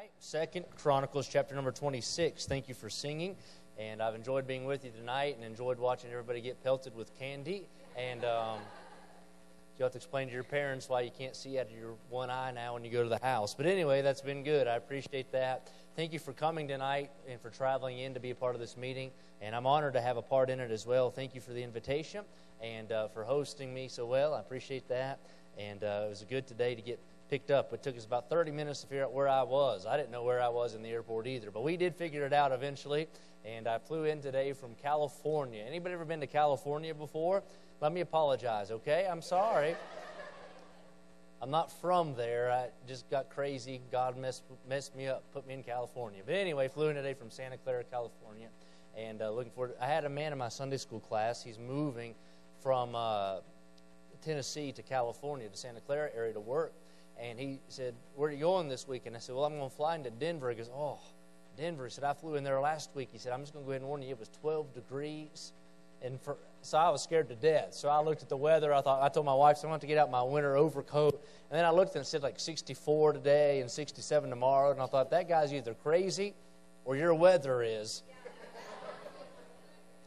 tonight. Second Chronicles chapter number 26. Thank you for singing. And I've enjoyed being with you tonight and enjoyed watching everybody get pelted with candy. And um, you have to explain to your parents why you can't see out of your one eye now when you go to the house. But anyway, that's been good. I appreciate that. Thank you for coming tonight and for traveling in to be a part of this meeting. And I'm honored to have a part in it as well. Thank you for the invitation and uh, for hosting me so well. I appreciate that. And uh, it was good today to get picked up. It took us about 30 minutes to figure out where I was. I didn't know where I was in the airport either, but we did figure it out eventually. And I flew in today from California. Anybody ever been to California before? Let me apologize, okay? I'm sorry. I'm not from there. I just got crazy. God messed, messed me up, put me in California. But anyway, flew in today from Santa Clara, California, and uh, looking forward. I had a man in my Sunday school class. He's moving from uh, Tennessee to California to Santa Clara area to work, and he said, Where are you going this week? And I said, Well, I'm going to fly into Denver. He goes, Oh, Denver. He said, I flew in there last week. He said, I'm just going to go ahead and warn you, it was 12 degrees. And for, so I was scared to death. So I looked at the weather. I thought I told my wife, so I'm going to get out my winter overcoat. And then I looked and it said like 64 today and 67 tomorrow. And I thought that guy's either crazy or your weather is.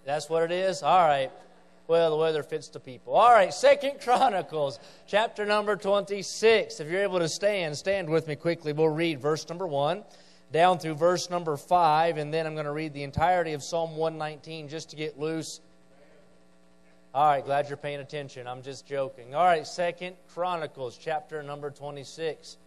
That's what it is. All right. Well, the weather fits the people. All right, Second Chronicles, chapter number 26. If you're able to stand, stand with me quickly. We'll read verse number 1 down through verse number 5, and then I'm going to read the entirety of Psalm 119 just to get loose. All right, glad you're paying attention. I'm just joking. All right, Second Chronicles, chapter number 26.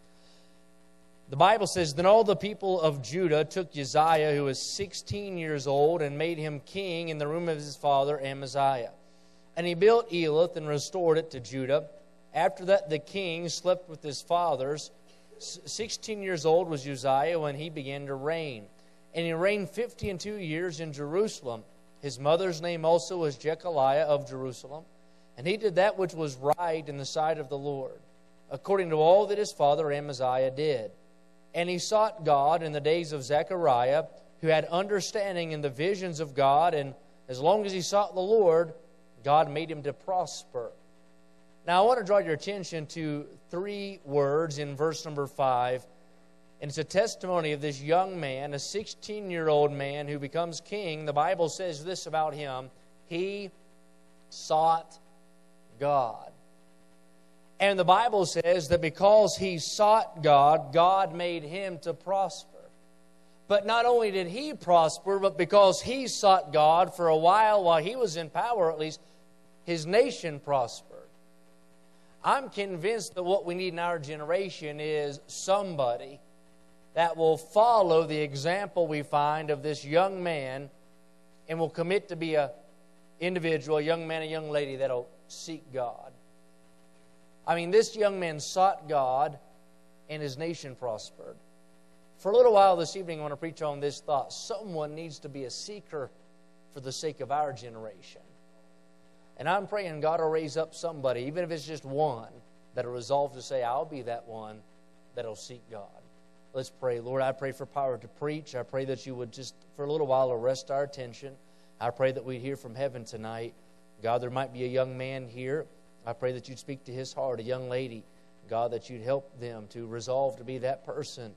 The Bible says, Then all the people of Judah took Uzziah, who was 16 years old, and made him king in the room of his father Amaziah. And he built Elath and restored it to Judah. After that, the king slept with his fathers. Sixteen years old was Uzziah when he began to reign. And he reigned fifty and two years in Jerusalem. His mother's name also was Jecoliah of Jerusalem. And he did that which was right in the sight of the Lord, according to all that his father Amaziah did. And he sought God in the days of Zechariah, who had understanding in the visions of God. And as long as he sought the Lord, God made him to prosper. Now, I want to draw your attention to three words in verse number five. And it's a testimony of this young man, a 16 year old man who becomes king. The Bible says this about him He sought God. And the Bible says that because he sought God, God made him to prosper. But not only did he prosper, but because he sought God for a while, while he was in power at least, his nation prospered. I'm convinced that what we need in our generation is somebody that will follow the example we find of this young man and will commit to be a individual, a young man, a young lady that'll seek God. I mean, this young man sought God and his nation prospered. For a little while this evening, I want to preach on this thought. Someone needs to be a seeker for the sake of our generation. And I'm praying God will raise up somebody, even if it's just one, that'll resolve to say, I'll be that one that'll seek God. Let's pray. Lord, I pray for power to preach. I pray that you would just, for a little while, arrest our attention. I pray that we'd hear from heaven tonight. God, there might be a young man here. I pray that you'd speak to his heart, a young lady. God, that you'd help them to resolve to be that person.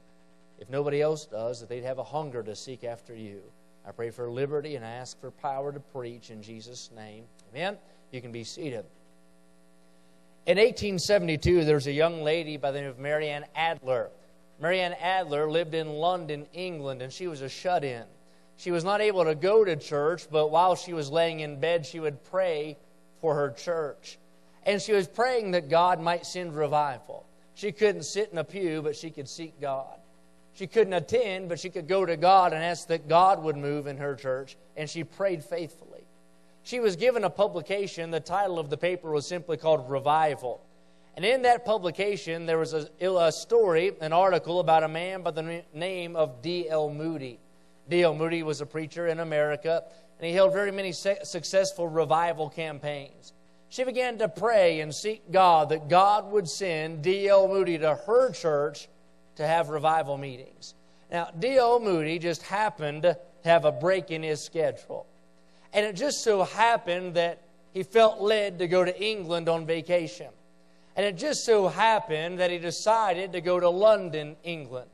If nobody else does, that they'd have a hunger to seek after you. I pray for liberty and I ask for power to preach in Jesus' name. Amen. You can be seated. In 1872, there was a young lady by the name of Marianne Adlard. Marianne Adlard lived in London, England, and she was a shut in. She was not able to go to church, but while she was laying in bed, she would pray for her church. And she was praying that God might send revival. She couldn't sit in a pew, but she could seek God. She couldn't attend, but she could go to God and ask that God would move in her church, and she prayed faithfully. She was given a publication. The title of the paper was simply called Revival. And in that publication, there was a, a story, an article about a man by the name of D.L. Moody. D.L. Moody was a preacher in America, and he held very many successful revival campaigns. She began to pray and seek God that God would send D.L. Moody to her church to have revival meetings. Now, D.L. Moody just happened to have a break in his schedule. And it just so happened that he felt led to go to England on vacation. And it just so happened that he decided to go to London, England.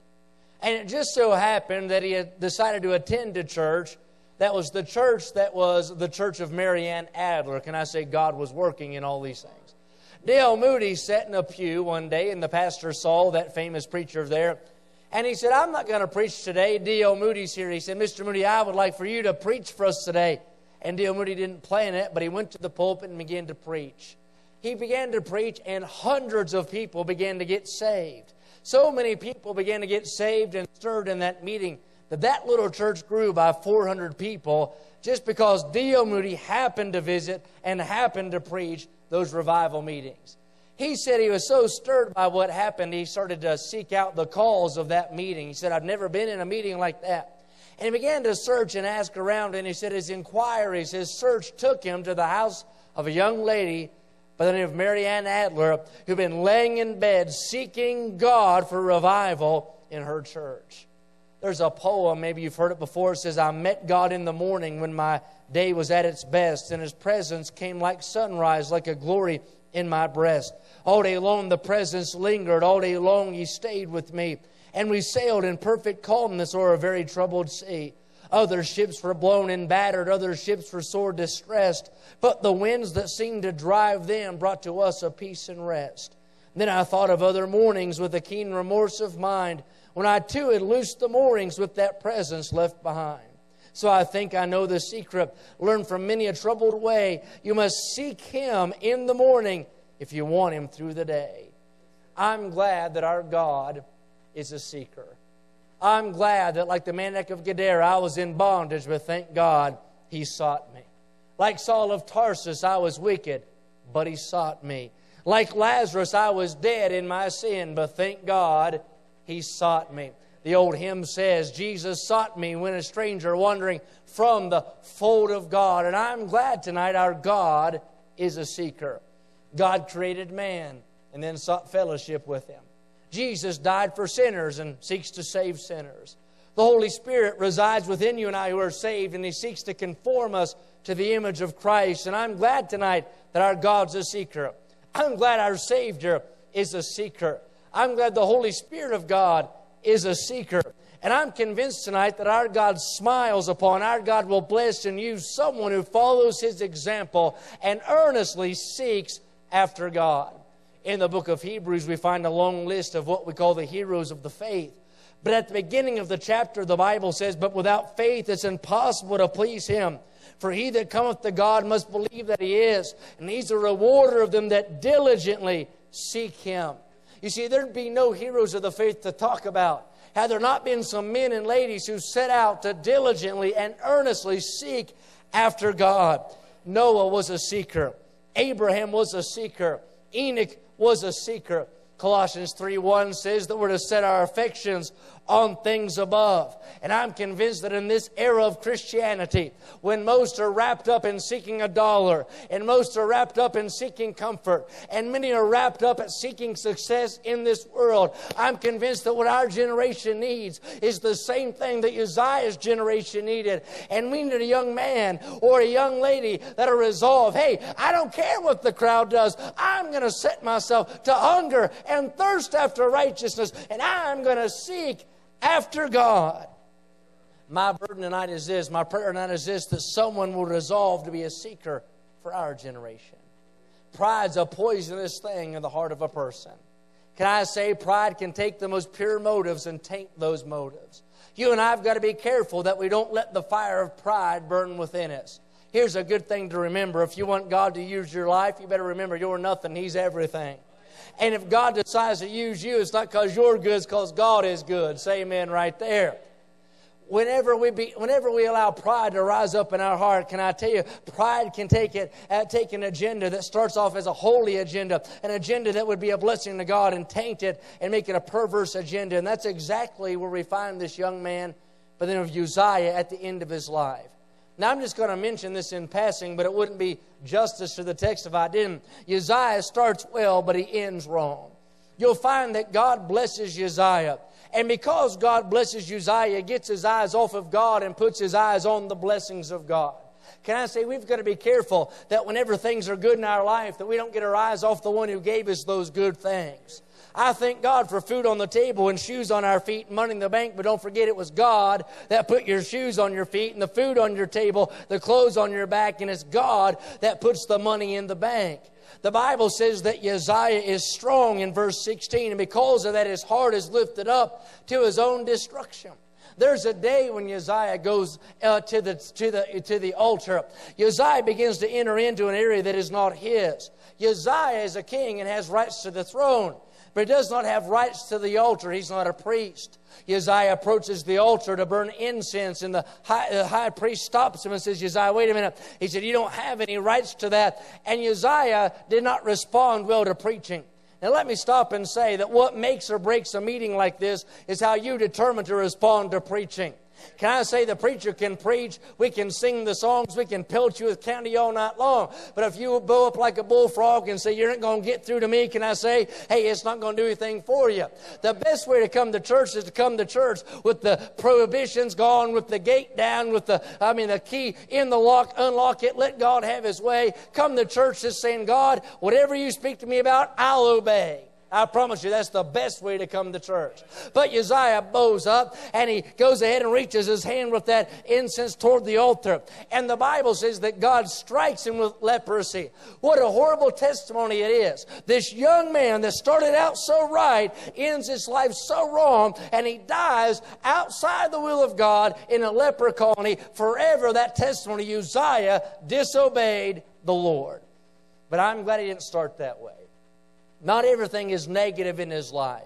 And it just so happened that he had decided to attend a church that was the church that was the church of Marianne Adlard. Can I say God was working in all these things? D.L. Moody sat in a pew one day, and the pastor saw that famous preacher there. And he said, I'm not going to preach today. D.L. Moody's here. He said, Mr. Moody, I would like for you to preach for us today. And D.L. Moody didn't plan it, but he went to the pulpit and began to preach. He began to preach, and hundreds of people began to get saved. So many people began to get saved and stirred in that meeting that that little church grew by 400 people just because D.L. Moody happened to visit and happened to preach those revival meetings. He said he was so stirred by what happened, he started to seek out the cause of that meeting. He said, I've never been in a meeting like that. And he began to search and ask around, and he said his inquiries, his search took him to the house of a young lady by the name of Marianne Adlard, who'd been laying in bed seeking God for revival in her church. There's a poem, maybe you've heard it before. It says, I met God in the morning when my day was at its best, and his presence came like sunrise, like a glory in my breast. All day long the presence lingered, all day long he stayed with me, and we sailed in perfect calmness o'er a very troubled sea. Other ships were blown and battered, other ships were sore distressed, but the winds that seemed to drive them brought to us a peace and rest. Then I thought of other mornings with a keen remorse of mind when I too had loosed the moorings with that presence left behind. So I think I know the secret. Learn from many a troubled way. You must seek Him in the morning if you want Him through the day. I'm glad that our God is a seeker. I'm glad that, like the Maniac of Gadara, I was in bondage, but thank God He sought me. Like Saul of Tarsus, I was wicked, but He sought me. Like Lazarus, I was dead in my sin, but thank God he sought me. The old hymn says, Jesus sought me when a stranger wandering from the fold of God. And I'm glad tonight our God is a seeker. God created man and then sought fellowship with him. Jesus died for sinners and seeks to save sinners. The Holy Spirit resides within you and I who are saved, and He seeks to conform us to the image of Christ. And I'm glad tonight that our God's a seeker. I'm glad our Savior is a seeker. I'm glad the Holy Spirit of God is a seeker. And I'm convinced tonight that our God smiles upon, our God will bless and use someone who follows his example and earnestly seeks after God. In the book of Hebrews, we find a long list of what we call the heroes of the faith. But at the beginning of the chapter, the Bible says, But without faith it's impossible to please him. For he that cometh to God must believe that he is, and he's a rewarder of them that diligently seek him. You see, there'd be no heroes of the faith to talk about had there not been some men and ladies who set out to diligently and earnestly seek after God. Noah was a seeker, Abraham was a seeker, Enoch was a seeker. Colossians 3 1 says that we're to set our affections on things above. And I'm convinced that in this era of Christianity, when most are wrapped up in seeking a dollar, and most are wrapped up in seeking comfort, and many are wrapped up at seeking success in this world, I'm convinced that what our generation needs is the same thing that Uzziah's generation needed. And we need a young man or a young lady that are resolved hey, I don't care what the crowd does, I'm going to set myself to hunger and thirst after righteousness, and I'm going to seek after God. My burden tonight is this, my prayer tonight is this that someone will resolve to be a seeker for our generation. Pride's a poisonous thing in the heart of a person. Can I say pride can take the most pure motives and taint those motives? You and I have got to be careful that we don't let the fire of pride burn within us. Here's a good thing to remember. If you want God to use your life, you better remember you're nothing, He's everything. And if God decides to use you, it's not because you're good, it's because God is good. Say amen right there. Whenever we, be, whenever we allow pride to rise up in our heart, can I tell you, pride can take, it, uh, take an agenda that starts off as a holy agenda, an agenda that would be a blessing to God, and taint it and make it a perverse agenda. And that's exactly where we find this young man by the name of Uzziah at the end of his life. Now, I'm just going to mention this in passing, but it wouldn't be justice to the text if I didn't. Uzziah starts well, but he ends wrong. You'll find that God blesses Uzziah. And because God blesses Uzziah, he gets his eyes off of God and puts his eyes on the blessings of God. Can I say we've got to be careful that whenever things are good in our life, that we don't get our eyes off the one who gave us those good things. I thank God for food on the table and shoes on our feet and money in the bank, but don't forget it was God that put your shoes on your feet and the food on your table, the clothes on your back, and it's God that puts the money in the bank. The Bible says that Uzziah is strong in verse 16, and because of that, his heart is lifted up to his own destruction. There's a day when Uzziah goes uh, to, the, to, the, to the altar. Uzziah begins to enter into an area that is not his. Uzziah is a king and has rights to the throne, but he does not have rights to the altar. He's not a priest. Uzziah approaches the altar to burn incense, and the high, the high, priest stops him and says, Uzziah, wait a minute. He said, You don't have any rights to that. And Uzziah did not respond well to preaching. Now, let me stop and say that what makes or breaks a meeting like this is how you determine to respond to preaching. Can I say the preacher can preach? We can sing the songs. We can pelt you with candy all night long. But if you bow up like a bullfrog and say, You're not going to get through to me, can I say, Hey, it's not going to do anything for you? The best way to come to church is to come to church with the prohibitions gone, with the gate down, with the, I mean, the key in the lock, unlock it, let God have His way. Come to church just saying, God, whatever you speak to me about, I'll obey. I promise you, that's the best way to come to church. But Uzziah bows up and he goes ahead and reaches his hand with that incense toward the altar. And the Bible says that God strikes him with leprosy. What a horrible testimony it is. This young man that started out so right ends his life so wrong and he dies outside the will of God in a leper colony. Forever, that testimony, Uzziah disobeyed the Lord. But I'm glad he didn't start that way. Not everything is negative in his life.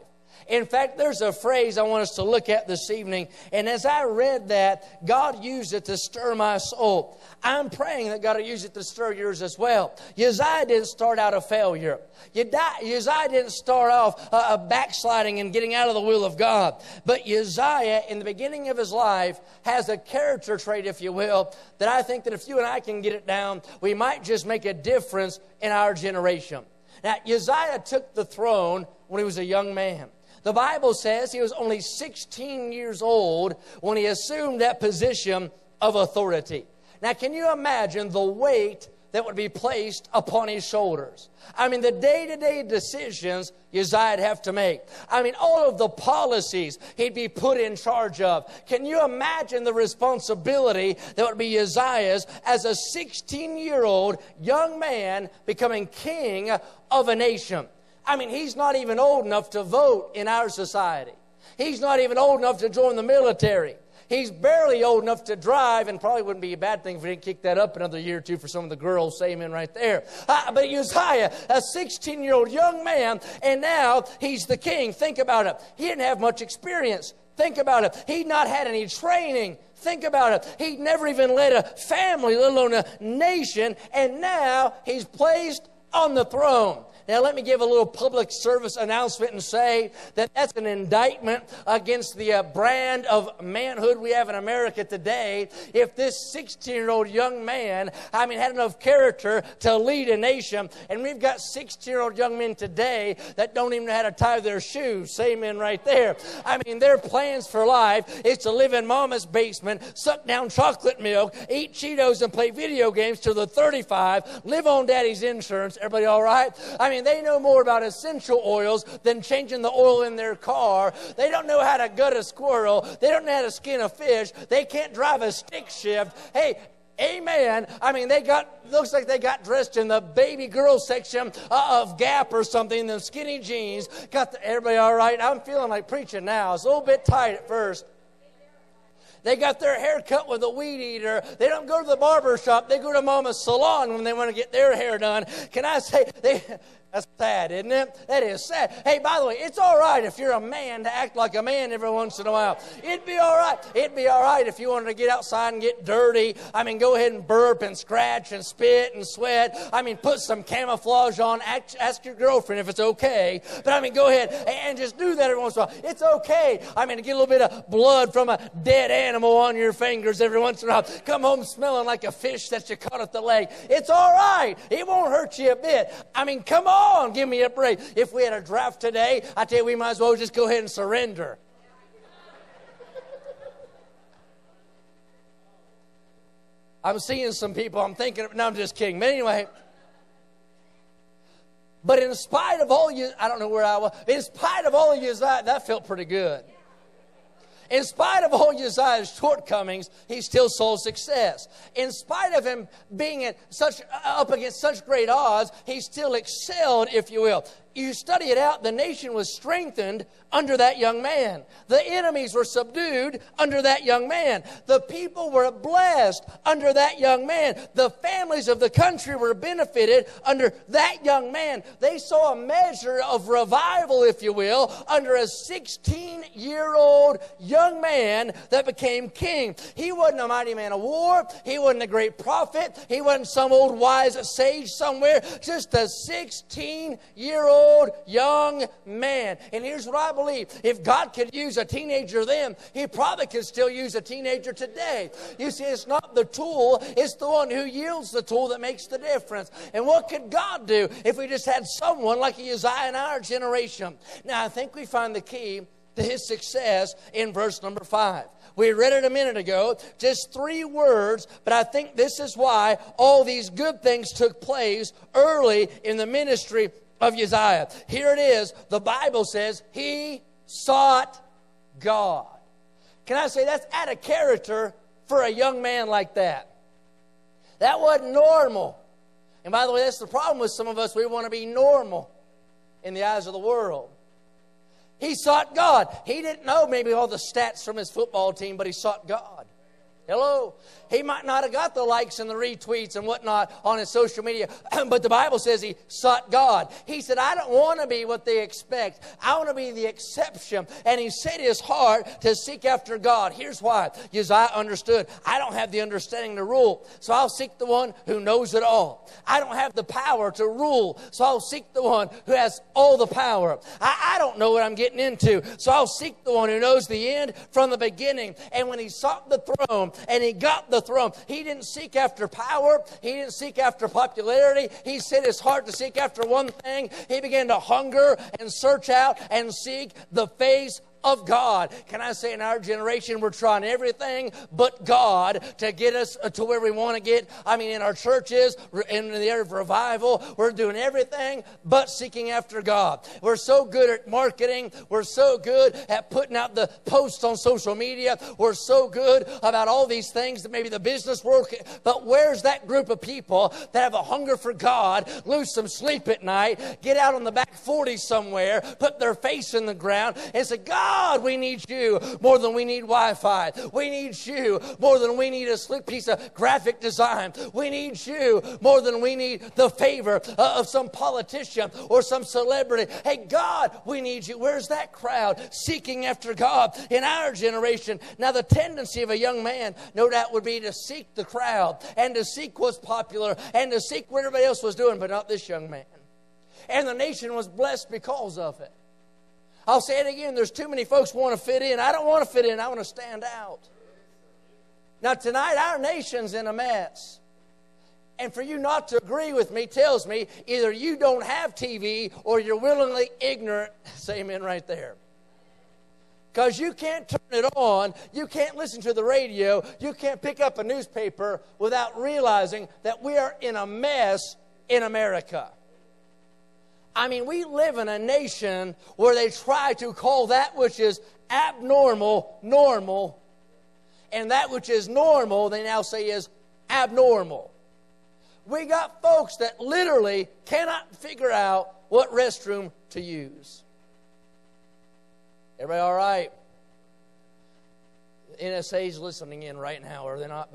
In fact, there's a phrase I want us to look at this evening, and as I read that, God used it to stir my soul. I'm praying that God will use it to stir yours as well. Uzziah didn't start out a failure. Uzziah didn't start off a backsliding and getting out of the will of God. But Uzziah, in the beginning of his life, has a character trait, if you will, that I think that if you and I can get it down, we might just make a difference in our generation. Now, Uzziah took the throne when he was a young man. The Bible says he was only 16 years old when he assumed that position of authority. Now, can you imagine the weight that would be placed upon his shoulders. I mean, the day to day decisions Uzziah'd have to make. I mean, all of the policies he'd be put in charge of. Can you imagine the responsibility that would be Uzziah's as a 16 year old young man becoming king of a nation? I mean, he's not even old enough to vote in our society. He's not even old enough to join the military. He's barely old enough to drive, and probably wouldn't be a bad thing if we didn't kick that up another year or two for some of the girls. Say amen right there. Uh, but Uzziah, a 16 year old young man, and now he's the king. Think about it. He didn't have much experience. Think about it. He'd not had any training. Think about it. He'd never even led a family, let alone a nation, and now he's placed on the throne. Now, let me give a little public service announcement and say that that's an indictment against the uh, brand of manhood we have in America today. If this 16 year old young man, I mean, had enough character to lead a nation, and we've got 16 year old young men today that don't even know how to tie their shoes. Say amen right there. I mean, their plans for life is to live in mama's basement, suck down chocolate milk, eat Cheetos, and play video games till they're 35, live on daddy's insurance. Everybody all right? I mean, they know more about essential oils than changing the oil in their car. They don't know how to gut a squirrel. They don't know how to skin a fish. They can't drive a stick shift. Hey, Amen. I mean, they got, looks like they got dressed in the baby girl section uh, of Gap or something, the skinny jeans. Got the, everybody all right? I'm feeling like preaching now. It's a little bit tight at first. They got their hair cut with a weed eater. They don't go to the barber shop. They go to mama's salon when they want to get their hair done. Can I say, they, that's sad, isn't it? That is sad. Hey, by the way, it's all right if you're a man to act like a man every once in a while. It'd be all right. It'd be all right if you wanted to get outside and get dirty. I mean, go ahead and burp and scratch and spit and sweat. I mean, put some camouflage on. Ask, ask your girlfriend if it's okay. But I mean, go ahead and just do that every once in a while. It's okay. I mean, to get a little bit of blood from a dead animal on your fingers every once in a while. Come home smelling like a fish that you caught at the lake. It's all right. It won't hurt you a bit. I mean, come on on, give me a break. If we had a draft today, I tell you, we might as well just go ahead and surrender. I'm seeing some people, I'm thinking, no, I'm just kidding. But anyway, But in spite of all you, I don't know where I was, in spite of all you, that, that felt pretty good. In spite of all Uzziah's shortcomings, he still saw success. In spite of him being at such, up against such great odds, he still excelled, if you will you study it out, the nation was strengthened under that young man. The enemies were subdued under that young man. The people were blessed under that young man. The families of the country were benefited under that young man. They saw a measure of revival, if you will, under a 16 year old young man that became king. He wasn't a mighty man of war, he wasn't a great prophet, he wasn't some old wise sage somewhere, just a 16 year old old young man. And here's what I believe if God could use a teenager then, He probably could still use a teenager today. You see, it's not the tool, it's the one who yields the tool that makes the difference. And what could God do if we just had someone like Uzziah in our generation? Now, I think we find the key to his success in verse number five. We read it a minute ago, just three words, but I think this is why all these good things took place early in the ministry of Uzziah. Here it is. The Bible says he sought God. Can I say that's out of character for a young man like that? That wasn't normal. And by the way, that's the problem with some of us. We want to be normal in the eyes of the world. He sought God. He didn't know maybe all the stats from his football team, but he sought God. Hello. He might not have got the likes and the retweets and whatnot on his social media, but the Bible says he sought God. He said, I don't want to be what they expect. I want to be the exception. And he set his heart to seek after God. Here's why. Uzziah understood, I don't have the understanding to rule, so I'll seek the one who knows it all. I don't have the power to rule, so I'll seek the one who has all the power. I, I don't know what I'm getting into, so I'll seek the one who knows the end from the beginning. And when he sought the throne, and he got the throne. He didn't seek after power, he didn't seek after popularity. He set his heart to seek after one thing. He began to hunger and search out and seek the face of God. Can I say in our generation, we're trying everything but God to get us uh, to where we want to get? I mean, in our churches, in the area of revival, we're doing everything but seeking after God. We're so good at marketing. We're so good at putting out the posts on social media. We're so good about all these things that maybe the business world, but where's that group of people that have a hunger for God, lose some sleep at night, get out on the back 40 somewhere, put their face in the ground, and say, God, God, we need you more than we need Wi Fi. We need you more than we need a slick piece of graphic design. We need you more than we need the favor uh, of some politician or some celebrity. Hey, God, we need you. Where's that crowd seeking after God in our generation? Now, the tendency of a young man, no doubt, would be to seek the crowd and to seek what's popular and to seek what everybody else was doing, but not this young man. And the nation was blessed because of it. I'll say it again there's too many folks want to fit in. I don't want to fit in, I want to stand out. Now, tonight, our nation's in a mess. And for you not to agree with me tells me either you don't have TV or you're willingly ignorant. Say amen right there. Because you can't turn it on, you can't listen to the radio, you can't pick up a newspaper without realizing that we are in a mess in America. I mean, we live in a nation where they try to call that which is abnormal normal, and that which is normal, they now say is abnormal. We got folks that literally cannot figure out what restroom to use. Everybody all right? NSA's listening in right now, are they not?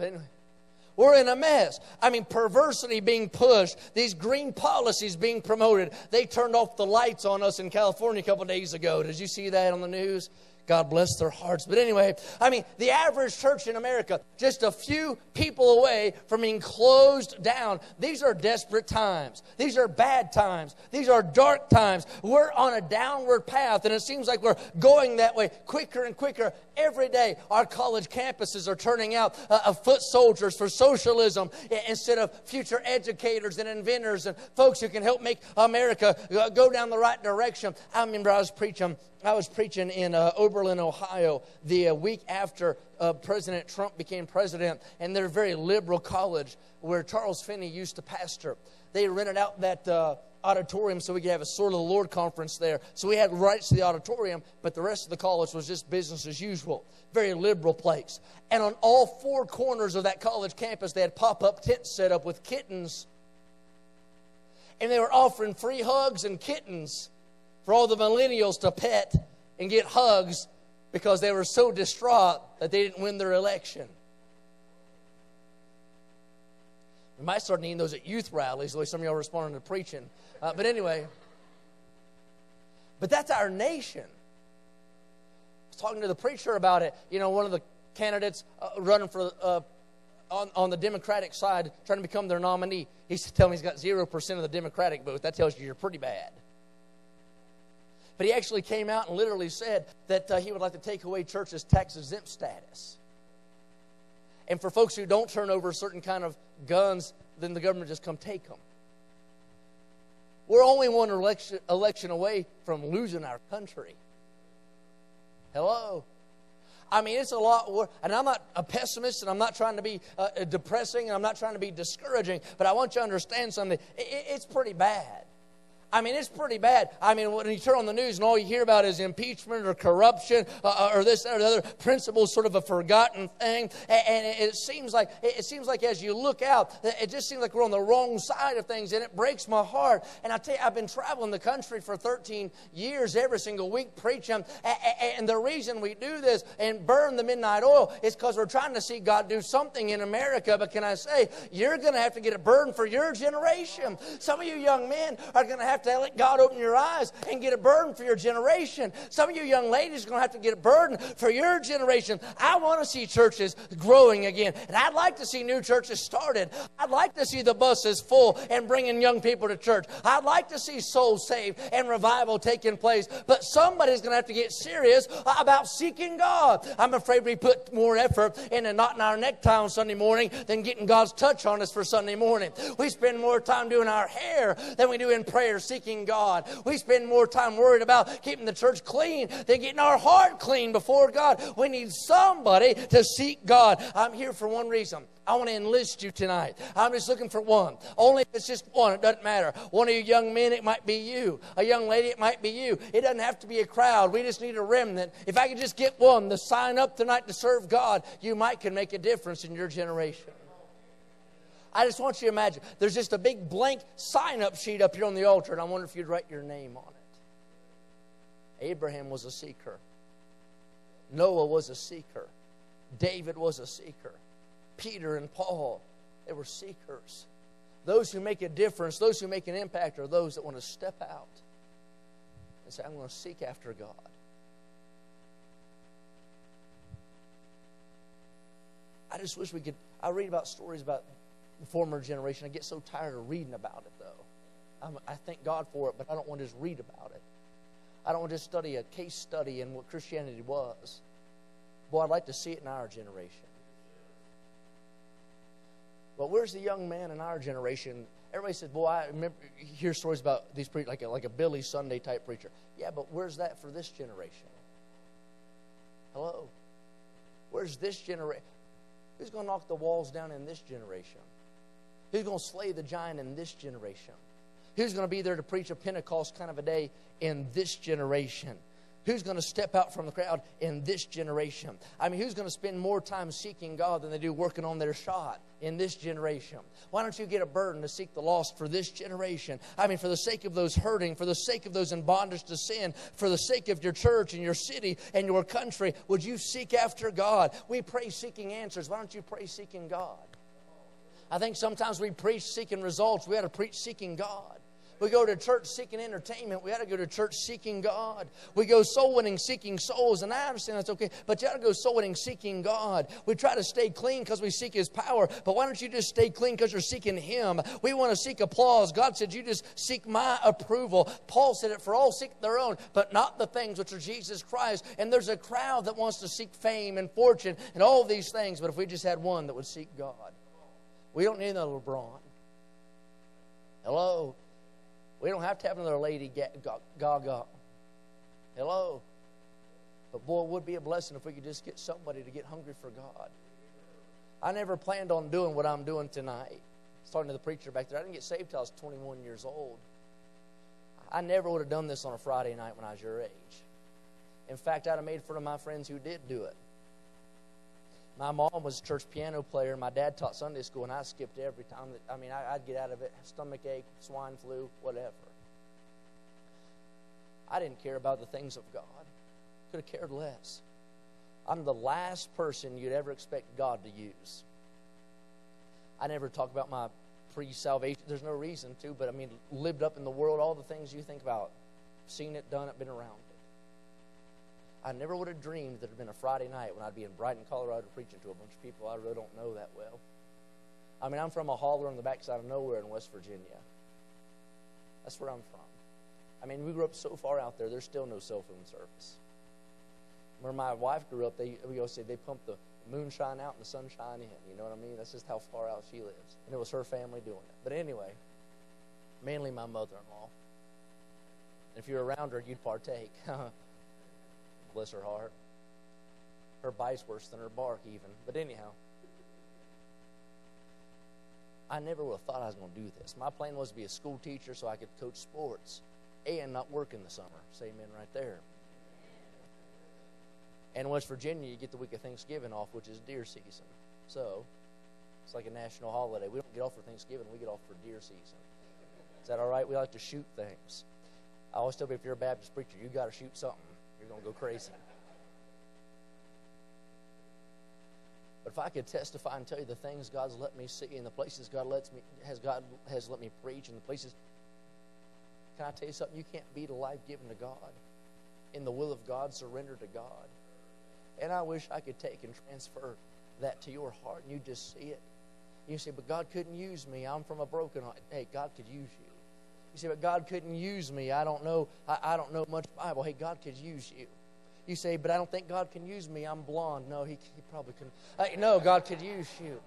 We're in a mess. I mean, perversity being pushed, these green policies being promoted. They turned off the lights on us in California a couple days ago. Did you see that on the news? God bless their hearts. But anyway, I mean, the average church in America, just a few people away from being closed down. These are desperate times. These are bad times. These are dark times. We're on a downward path, and it seems like we're going that way quicker and quicker every day. Our college campuses are turning out uh, foot soldiers for socialism instead of future educators and inventors and folks who can help make America uh, go down the right direction. I remember I was preaching I was preaching in uh, Oberlin, Ohio, the uh, week after uh, President Trump became president, and they're a very liberal college where Charles Finney used to pastor. They rented out that uh, auditorium so we could have a Sword of the Lord conference there. So we had rights to the auditorium, but the rest of the college was just business as usual. Very liberal place. And on all four corners of that college campus, they had pop up tents set up with kittens. And they were offering free hugs and kittens for all the millennials to pet and get hugs because they were so distraught that they didn't win their election. We might start needing those at youth rallies, the way some of y'all responding to preaching. Uh, but anyway, but that's our nation. I was talking to the preacher about it. You know, one of the candidates uh, running for uh, on, on the Democratic side, trying to become their nominee, he's telling me he's got 0% of the Democratic vote. That tells you you're pretty bad. But he actually came out and literally said that uh, he would like to take away churches' tax exempt status. And for folks who don't turn over certain kind of guns, then the government just come take them. We're only one election, election away from losing our country. Hello? I mean, it's a lot worse. And I'm not a pessimist and I'm not trying to be uh, depressing and I'm not trying to be discouraging, but I want you to understand something. It, it's pretty bad. I mean, it's pretty bad. I mean, when you turn on the news and all you hear about is impeachment or corruption uh, uh or this or the other, principles sort of a forgotten thing. And, it seems like it seems like as you look out, it just seems like we're on the wrong side of things, and it breaks my heart. And I tell you, I've been traveling the country for 13 years, every single week preaching. And the reason we do this and burn the midnight oil is because we're trying to see God do something in America. But can I say, you're going to have to get a burden for your generation. Some of you young men are going to have to let God open your eyes and get a burden for your generation. Some of you young ladies are going to have to get a burden for your generation. I want to see churches growing again. And I'd like to see new churches started. I'd like to see the buses full and bringing young people to church. I'd like to see souls saved and revival taking place. But somebody's going to have to get serious about seeking God. I'm afraid we put more effort into knotting our necktie on Sunday morning than getting God's touch on us for Sunday morning. We spend more time doing our hair than we do in prayer, seeking God. We spend more time worried about keeping the church clean than getting our heart clean before God. We need somebody to seek God. I'm here for one reason. I want to enlist you tonight. I'm just looking for one. Only if it's just one, it doesn't matter. One of you young men, it might be you. A young lady, it might be you. It doesn't have to be a crowd. We just need a remnant. If I could just get one to sign up tonight to serve God, you might can make a difference in your generation. I just want you to imagine there's just a big blank sign up sheet up here on the altar, and I wonder if you'd write your name on it. Abraham was a seeker, Noah was a seeker, David was a seeker, Peter and Paul, they were seekers. Those who make a difference, those who make an impact, are those that want to step out and say, I'm going to seek after God. I just wish we could. I read about stories about the former generation. I get so tired of reading about it, though. I'm, I thank God for it, but I don't want to just read about it. I don't want to just study a case study in what Christianity was. Boy, I'd like to see it in our generation. But where's the young man in our generation? Everybody says, "Boy, I remember hear stories about these preachers, like a, like a Billy Sunday type preacher." Yeah, but where's that for this generation? Hello, where's this generation? Who's going to knock the walls down in this generation? Who's going to slay the giant in this generation? Who's going to be there to preach a Pentecost kind of a day in this generation? Who's going to step out from the crowd in this generation? I mean, who's going to spend more time seeking God than they do working on their shot in this generation? Why don't you get a burden to seek the lost for this generation? I mean, for the sake of those hurting, for the sake of those in bondage to sin, for the sake of your church and your city and your country, would you seek after God? We pray seeking answers. Why don't you pray seeking God? I think sometimes we preach seeking results. We ought to preach seeking God. We go to church seeking entertainment. We ought to go to church seeking God. We go soul winning, seeking souls. And I understand that's okay, but you ought to go soul winning, seeking God. We try to stay clean because we seek His power. But why don't you just stay clean because you're seeking Him? We want to seek applause. God said, You just seek my approval. Paul said it, For all seek their own, but not the things which are Jesus Christ. And there's a crowd that wants to seek fame and fortune and all these things. But if we just had one that would seek God, we don't need another LeBron. Hello. We don't have to have another Lady Gaga. Hello. But boy, it would be a blessing if we could just get somebody to get hungry for God. I never planned on doing what I'm doing tonight. Starting to the preacher back there. I didn't get saved till I was 21 years old. I never would have done this on a Friday night when I was your age. In fact, I'd have made fun of my friends who did do it. My mom was a church piano player. My dad taught Sunday school, and I skipped every time. That, I mean, I, would get out of it stomach ache, swine flu, whatever. I didn't care about the things of God. Could have cared less. I'm the last person you'd ever expect God to use. I never talk about my pre salvation. There's no reason to, but I mean, lived up in the world, all the things you think about, seen it, done it, been around. I never would have dreamed that it had been a Friday night when I'd be in Brighton, Colorado, preaching to a bunch of people I really don't know that well. I mean, I'm from a holler on the backside of nowhere in West Virginia. That's where I'm from. I mean, we grew up so far out there, there's still no cell phone service. Where my wife grew up, they we always say they pumped the moonshine out and the sunshine in. You know what I mean? That's just how far out she lives. And it was her family doing it. But anyway, mainly my mother in law. If you're around her, you'd partake. Bless her heart. Her bite's worse than her bark, even. But anyhow, I never would have thought I was going to do this. My plan was to be a school teacher so I could coach sports and not work in the summer. Say amen right there. And West Virginia, you get the week of Thanksgiving off, which is deer season. So it's like a national holiday. We don't get off for Thanksgiving, we get off for deer season. Is that all right? We like to shoot things. I always tell people if you're a Baptist preacher, you got to shoot something. You're going to go crazy. But if I could testify and tell you the things God's let me see and the places God lets me has God has let me preach and the places can I tell you something? You can't beat a life given to God. In the will of God, surrender to God. And I wish I could take and transfer that to your heart and you just see it. You say, but God couldn't use me. I'm from a broken heart. Hey, God could use you. You say, but God couldn't use me. I don't know. I, I don't know much Bible. Hey, God could use you. You say, but I don't think God can use me. I'm blonde. No, He, he probably couldn't. Hey, no, God could use you.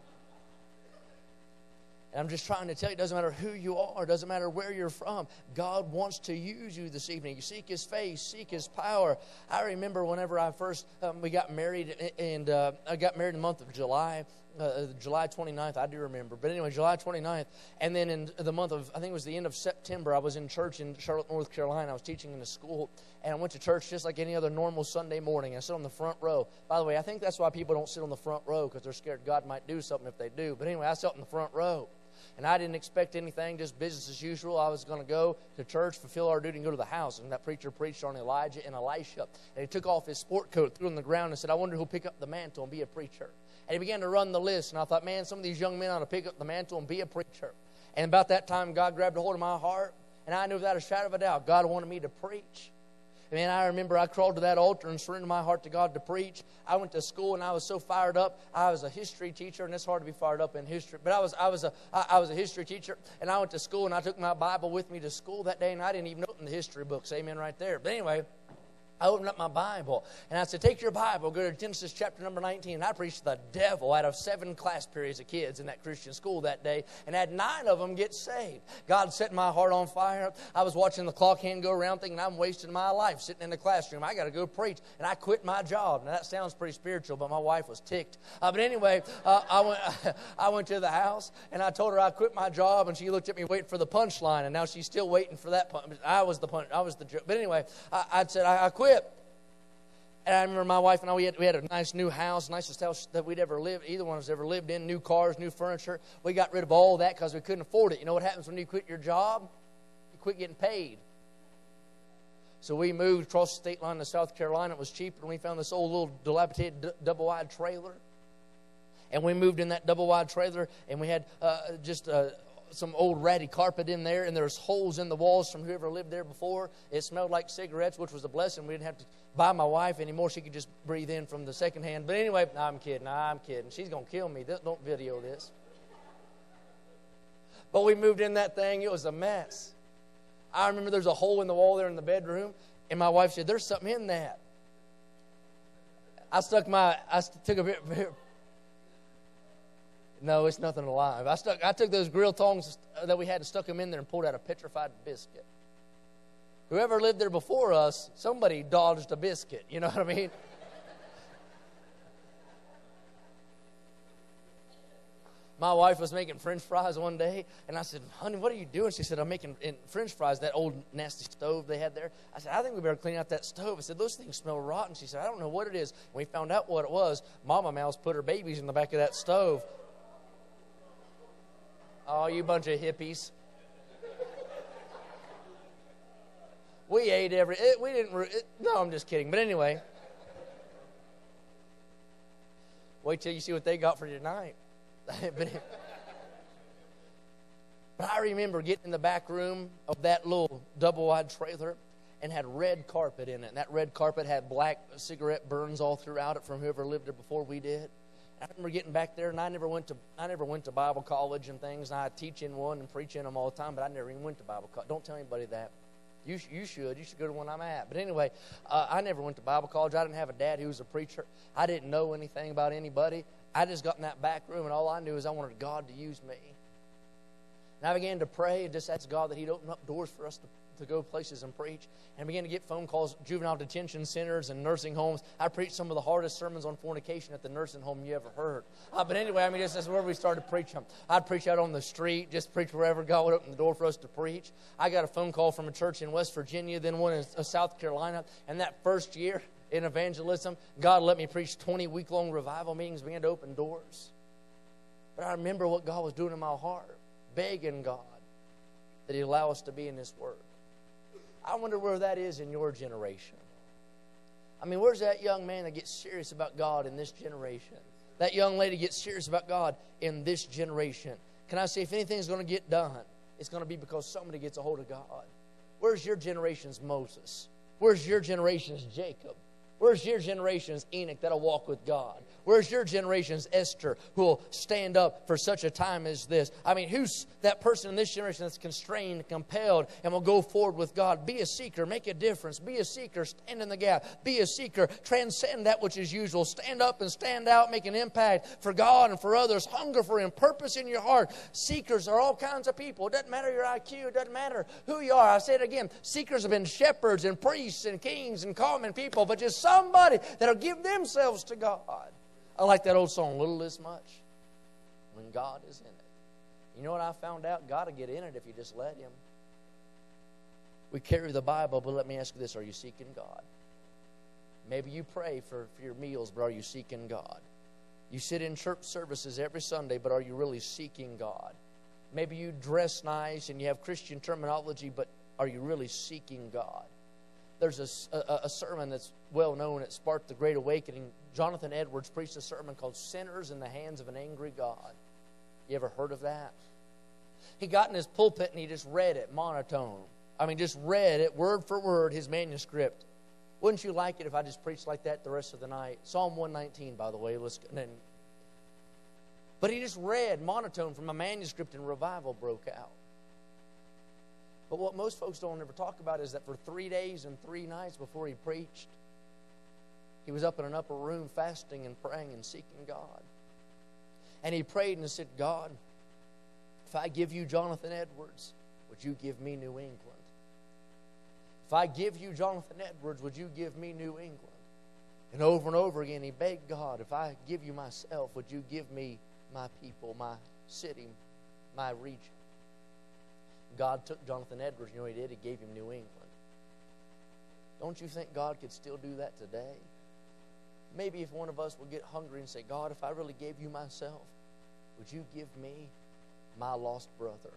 And I'm just trying to tell you, it doesn't matter who you are, it doesn't matter where you're from. God wants to use you this evening. You seek His face, seek His power. I remember whenever I first um, we got married, and uh, I got married in the month of July. Uh, uh July 29th, I do remember. But anyway, July 29th. And then in the month of, I think it was the end of September, I was in church in Charlotte, North Carolina. I was teaching in a school. And I went to church just like any other normal Sunday morning. I sit on the front row. By the way, I think that's why people don't sit on the front row because they're scared God might do something if they do. But anyway, I sat in the front row and I didn't expect anything, just business as usual. I was going to go to church, fulfill our duty, and go to the house. And that preacher preached on Elijah and Elisha. And he took off his sport coat, threw it on the ground, and said, I wonder who'll pick up the mantle and be a preacher. And he began to run the list. And I thought, man, some of these young men ought to pick up the mantle and be a preacher. And about that time, God grabbed a hold of my heart. And I knew without a shadow of a doubt, God wanted me to preach. And man, I remember I crawled to that altar and surrendered my heart to God to preach. I went to school and I was so fired up. I was a history teacher, and it's hard to be fired up in history. But I was, I was, a, I was a history teacher, and I went to school and I took my Bible with me to school that day, and I didn't even know it in the history books. Amen, right there. But anyway, I opened up my Bible and I said, Take your Bible, go to Genesis chapter number 19. And I preached the devil out of seven class periods of kids in that Christian school that day and had nine of them get saved. God set my heart on fire. I was watching the clock hand go around thinking I'm wasting my life sitting in the classroom. I got to go preach. And I quit my job. Now that sounds pretty spiritual, but my wife was ticked. Uh, but anyway, uh, I, went, I went to the house and I told her I quit my job and she looked at me waiting for the punchline. And now she's still waiting for that punch. I was the punch. I was the joke. But anyway, I, I said, I, I quit quit. And I remember my wife and I, we had, we had a nice new house, nicest house that we'd ever lived, either one of us ever lived in, new cars, new furniture. We got rid of all that because we couldn't afford it. You know what happens when you quit your job? You quit getting paid. So we moved across the state line to South Carolina. It was cheaper, and we found this old little dilapidated d- double wide trailer. And we moved in that double wide trailer, and we had uh, just uh, some old ratty carpet in there, and there's holes in the walls from whoever lived there before. It smelled like cigarettes, which was a blessing. We didn't have to buy my wife anymore. She could just breathe in from the second hand. But anyway, I'm kidding. I'm kidding. She's going to kill me. Don't video this. But we moved in that thing. It was a mess. I remember there's a hole in the wall there in the bedroom, and my wife said, There's something in that. I stuck my, I took a no, it's nothing alive. I, stuck, I took those grill tongs uh, that we had and stuck them in there and pulled out a petrified biscuit. Whoever lived there before us, somebody dodged a biscuit. You know what I mean? My wife was making French fries one day, and I said, "Honey, what are you doing?" She said, "I'm making French fries." That old nasty stove they had there. I said, "I think we better clean out that stove." I said, "Those things smell rotten." She said, "I don't know what it is." We found out what it was, Mama Mouse put her babies in the back of that stove. Oh, you bunch of hippies! We ate every. It, we didn't. It, eh, no, I'm just kidding. But anyway, wait till you see what they got for tonight. but, but I remember getting in the back room of that little double wide trailer and had red carpet in it. And that red carpet had black cigarette burns all throughout it from whoever lived there before we did. I remember getting back there, and I never went to I never went to Bible college and things. And I teach in one and preach in them all the time, but I never even went to Bible college. Don't tell anybody that. You, you should. You should go to one I'm at. But anyway, uh, I never went to Bible college. I didn't have a dad who was a preacher. I didn't know anything about anybody. I just got in that back room, and all I knew is I wanted God to use me. And I began to pray and just ask God that He'd open up doors for us to to go places and preach. And began to get phone calls, juvenile detention centers and nursing homes. I preached some of the hardest sermons on fornication at the nursing home you ever heard. Uh, but anyway, I mean, this is where we started preaching. I'd preach out on the street, just preach wherever God would open the door for us to preach. I got a phone call from a church in West Virginia, then one in uh, South Carolina. And that first year in evangelism, God let me preach 20 week long revival meetings, began to open doors. But I remember what God was doing in my heart, begging God that He allow us to be in this work. I wonder where that is in your generation. I mean, where's that young man that gets serious about God in this generation? That young lady gets serious about God in this generation. Can I say, if anything's going to get done, it's going to be because somebody gets a hold of God. Where's your generation's Moses? Where's your generation's Jacob? Where's your generation's Enoch that'll walk with God? Where's your generation's Esther who will stand up for such a time as this? I mean, who's that person in this generation that's constrained, compelled, and will go forward with God? Be a seeker, make a difference. Be a seeker, stand in the gap. Be a seeker, transcend that which is usual. Stand up and stand out, make an impact for God and for others. Hunger for Him, purpose in your heart. Seekers are all kinds of people. It doesn't matter your IQ, it doesn't matter who you are. I say it again seekers have been shepherds and priests and kings and common people, but just somebody that'll give themselves to God. I like that old song, Little Is Much, when God is in it. You know what I found out? God will get in it if you just let Him. We carry the Bible, but let me ask you this are you seeking God? Maybe you pray for, for your meals, but are you seeking God? You sit in church services every Sunday, but are you really seeking God? Maybe you dress nice and you have Christian terminology, but are you really seeking God? There's a, a, a, sermon that's well known. It sparked the Great Awakening. Jonathan Edwards preached a sermon called Sinners in the Hands of an Angry God. You ever heard of that? He got in his pulpit and he just read it monotone. I mean, just read it word for word, his manuscript. Wouldn't you like it if I just preached like that the rest of the night? Psalm 119, by the way. Let's, then, but he just read monotone from a manuscript and revival broke out. But what most folks don't ever talk about is that for three days and three nights before he preached, he was up in an upper room fasting and praying and seeking God. And he prayed and said, God, if I give you Jonathan Edwards, would you give me New England? If I give you Jonathan Edwards, would you give me New England? And over and over again, he begged God, if I give you myself, would you give me my people, my city, my region? God took Jonathan Edwards, you know he did? He gave him New England. Don't you think God could still do that today? Maybe if one of us would get hungry and say, God, if I really gave you myself, would you give me my lost brother?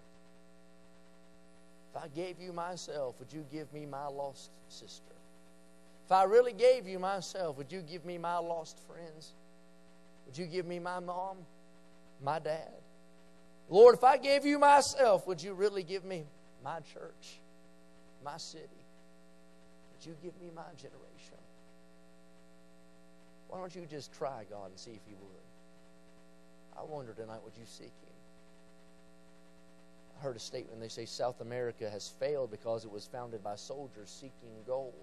If I gave you myself, would you give me my lost sister? If I really gave you myself, would you give me my lost friends? Would you give me my mom, my dad? Lord, if I gave you myself, would you really give me my church, my city? Would you give me my generation? Why don't you just try God and see if He would? I wonder tonight, would you seek Him? I heard a statement, they say South America has failed because it was founded by soldiers seeking gold.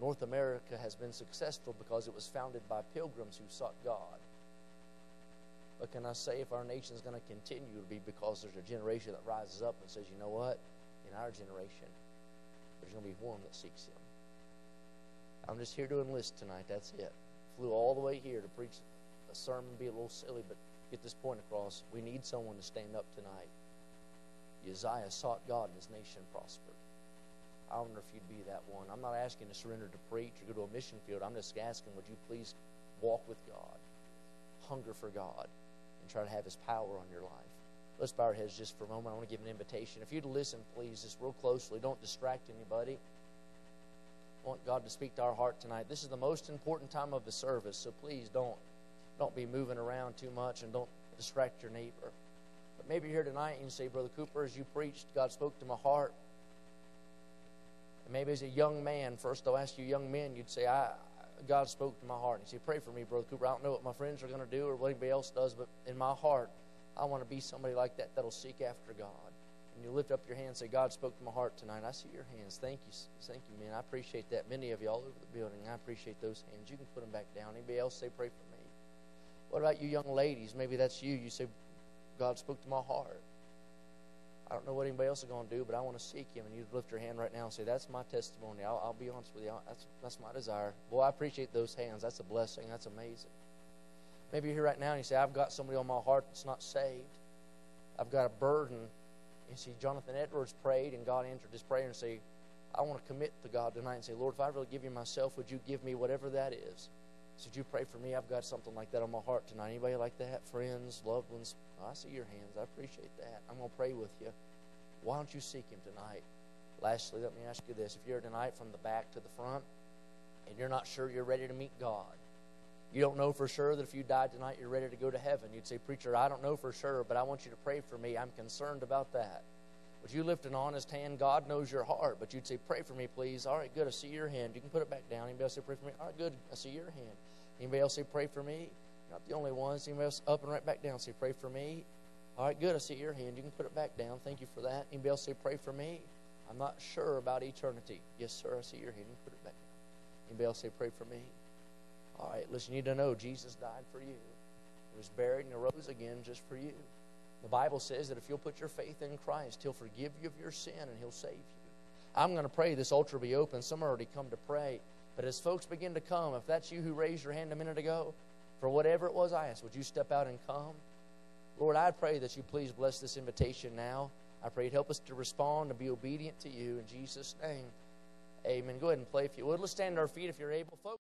North America has been successful because it was founded by pilgrims who sought God. But can I say if our nation is going to continue to be because there's a generation that rises up and says, you know what? In our generation, there's going to be one that seeks Him. I'm just here to enlist tonight. That's it. Flew all the way here to preach a sermon, be a little silly, but get this point across. We need someone to stand up tonight. Uzziah sought God and his nation prospered. I wonder if you'd be that one. I'm not asking to surrender to preach or go to a mission field. I'm just asking, would you please walk with God, hunger for God, try to have His power on your life? Let's bow our heads just for a moment. I want to give an invitation. If you'd listen, please, just real closely. Don't distract anybody. I want God to speak to our heart tonight. This is the most important time of the service, so please don't don't be moving around too much and don't distract your neighbor. But maybe you're here tonight and you say, Brother Cooper, as you preached, God spoke to my heart. And maybe as a young man, first I'll ask you young men, you'd say, I God spoke to my heart. And you say, Pray for me, Brother Cooper. I don't know what my friends are going to do or what anybody else does, but in my heart, I want to be somebody like that that'll seek after God. And you lift up your hand and say, God spoke to my heart tonight. I see your hands. Thank you. Thank you, man. I appreciate that. Many of you all over the building. I appreciate those hands. You can put them back down. Anybody else say, Pray for me? What about you young ladies? Maybe that's you. You say, God spoke to my heart. I don't know what anybody else is going to do, but I want to seek Him. And you lift your hand right now and say, That's my testimony. I'll, I'll be honest with you. That's, that's my desire. Boy, I appreciate those hands. That's a blessing. That's amazing. Maybe you're here right now and you say, I've got somebody on my heart that's not saved. I've got a burden. You see, Jonathan Edwards prayed, and God answered his prayer and said, I want to commit to God tonight and say, Lord, if I really give you myself, would you give me whatever that is? So you pray for me? I've got something like that on my heart tonight. Anybody like that? Friends, loved ones? I see your hands. I appreciate that. I'm going to pray with you. Why don't you seek Him tonight? Lastly, let me ask you this. If you're tonight from the back to the front and you're not sure you're ready to meet God, you don't know for sure that if you died tonight, you're ready to go to heaven. You'd say, Preacher, I don't know for sure, but I want you to pray for me. I'm concerned about that. Would you lift an honest hand? God knows your heart, but you'd say, Pray for me, please. All right, good. I see your hand. You can put it back down. Anybody else say, Pray for me? All right, good. I see your hand. Anybody else say, Pray for me? Not the only ones. Anybody else up and right back down? Say, Pray for me. All right, good. I see your hand. You can put it back down. Thank you for that. Anybody else say, Pray for me? I'm not sure about eternity. Yes, sir. I see your hand. You put it back down. Anybody else say, Pray for me? All right, listen, you need to know Jesus died for you. He was buried and arose again just for you. The Bible says that if you'll put your faith in Christ, He'll forgive you of your sin and He'll save you. I'm going to pray this altar be open. Some already come to pray. But as folks begin to come, if that's you who raised your hand a minute ago, for whatever it was I asked, would you step out and come? Lord, I pray that you please bless this invitation now. I pray you'd help us to respond and be obedient to you in Jesus' name. Amen. Go ahead and play if you would. Let's stand on our feet if you're able, folks.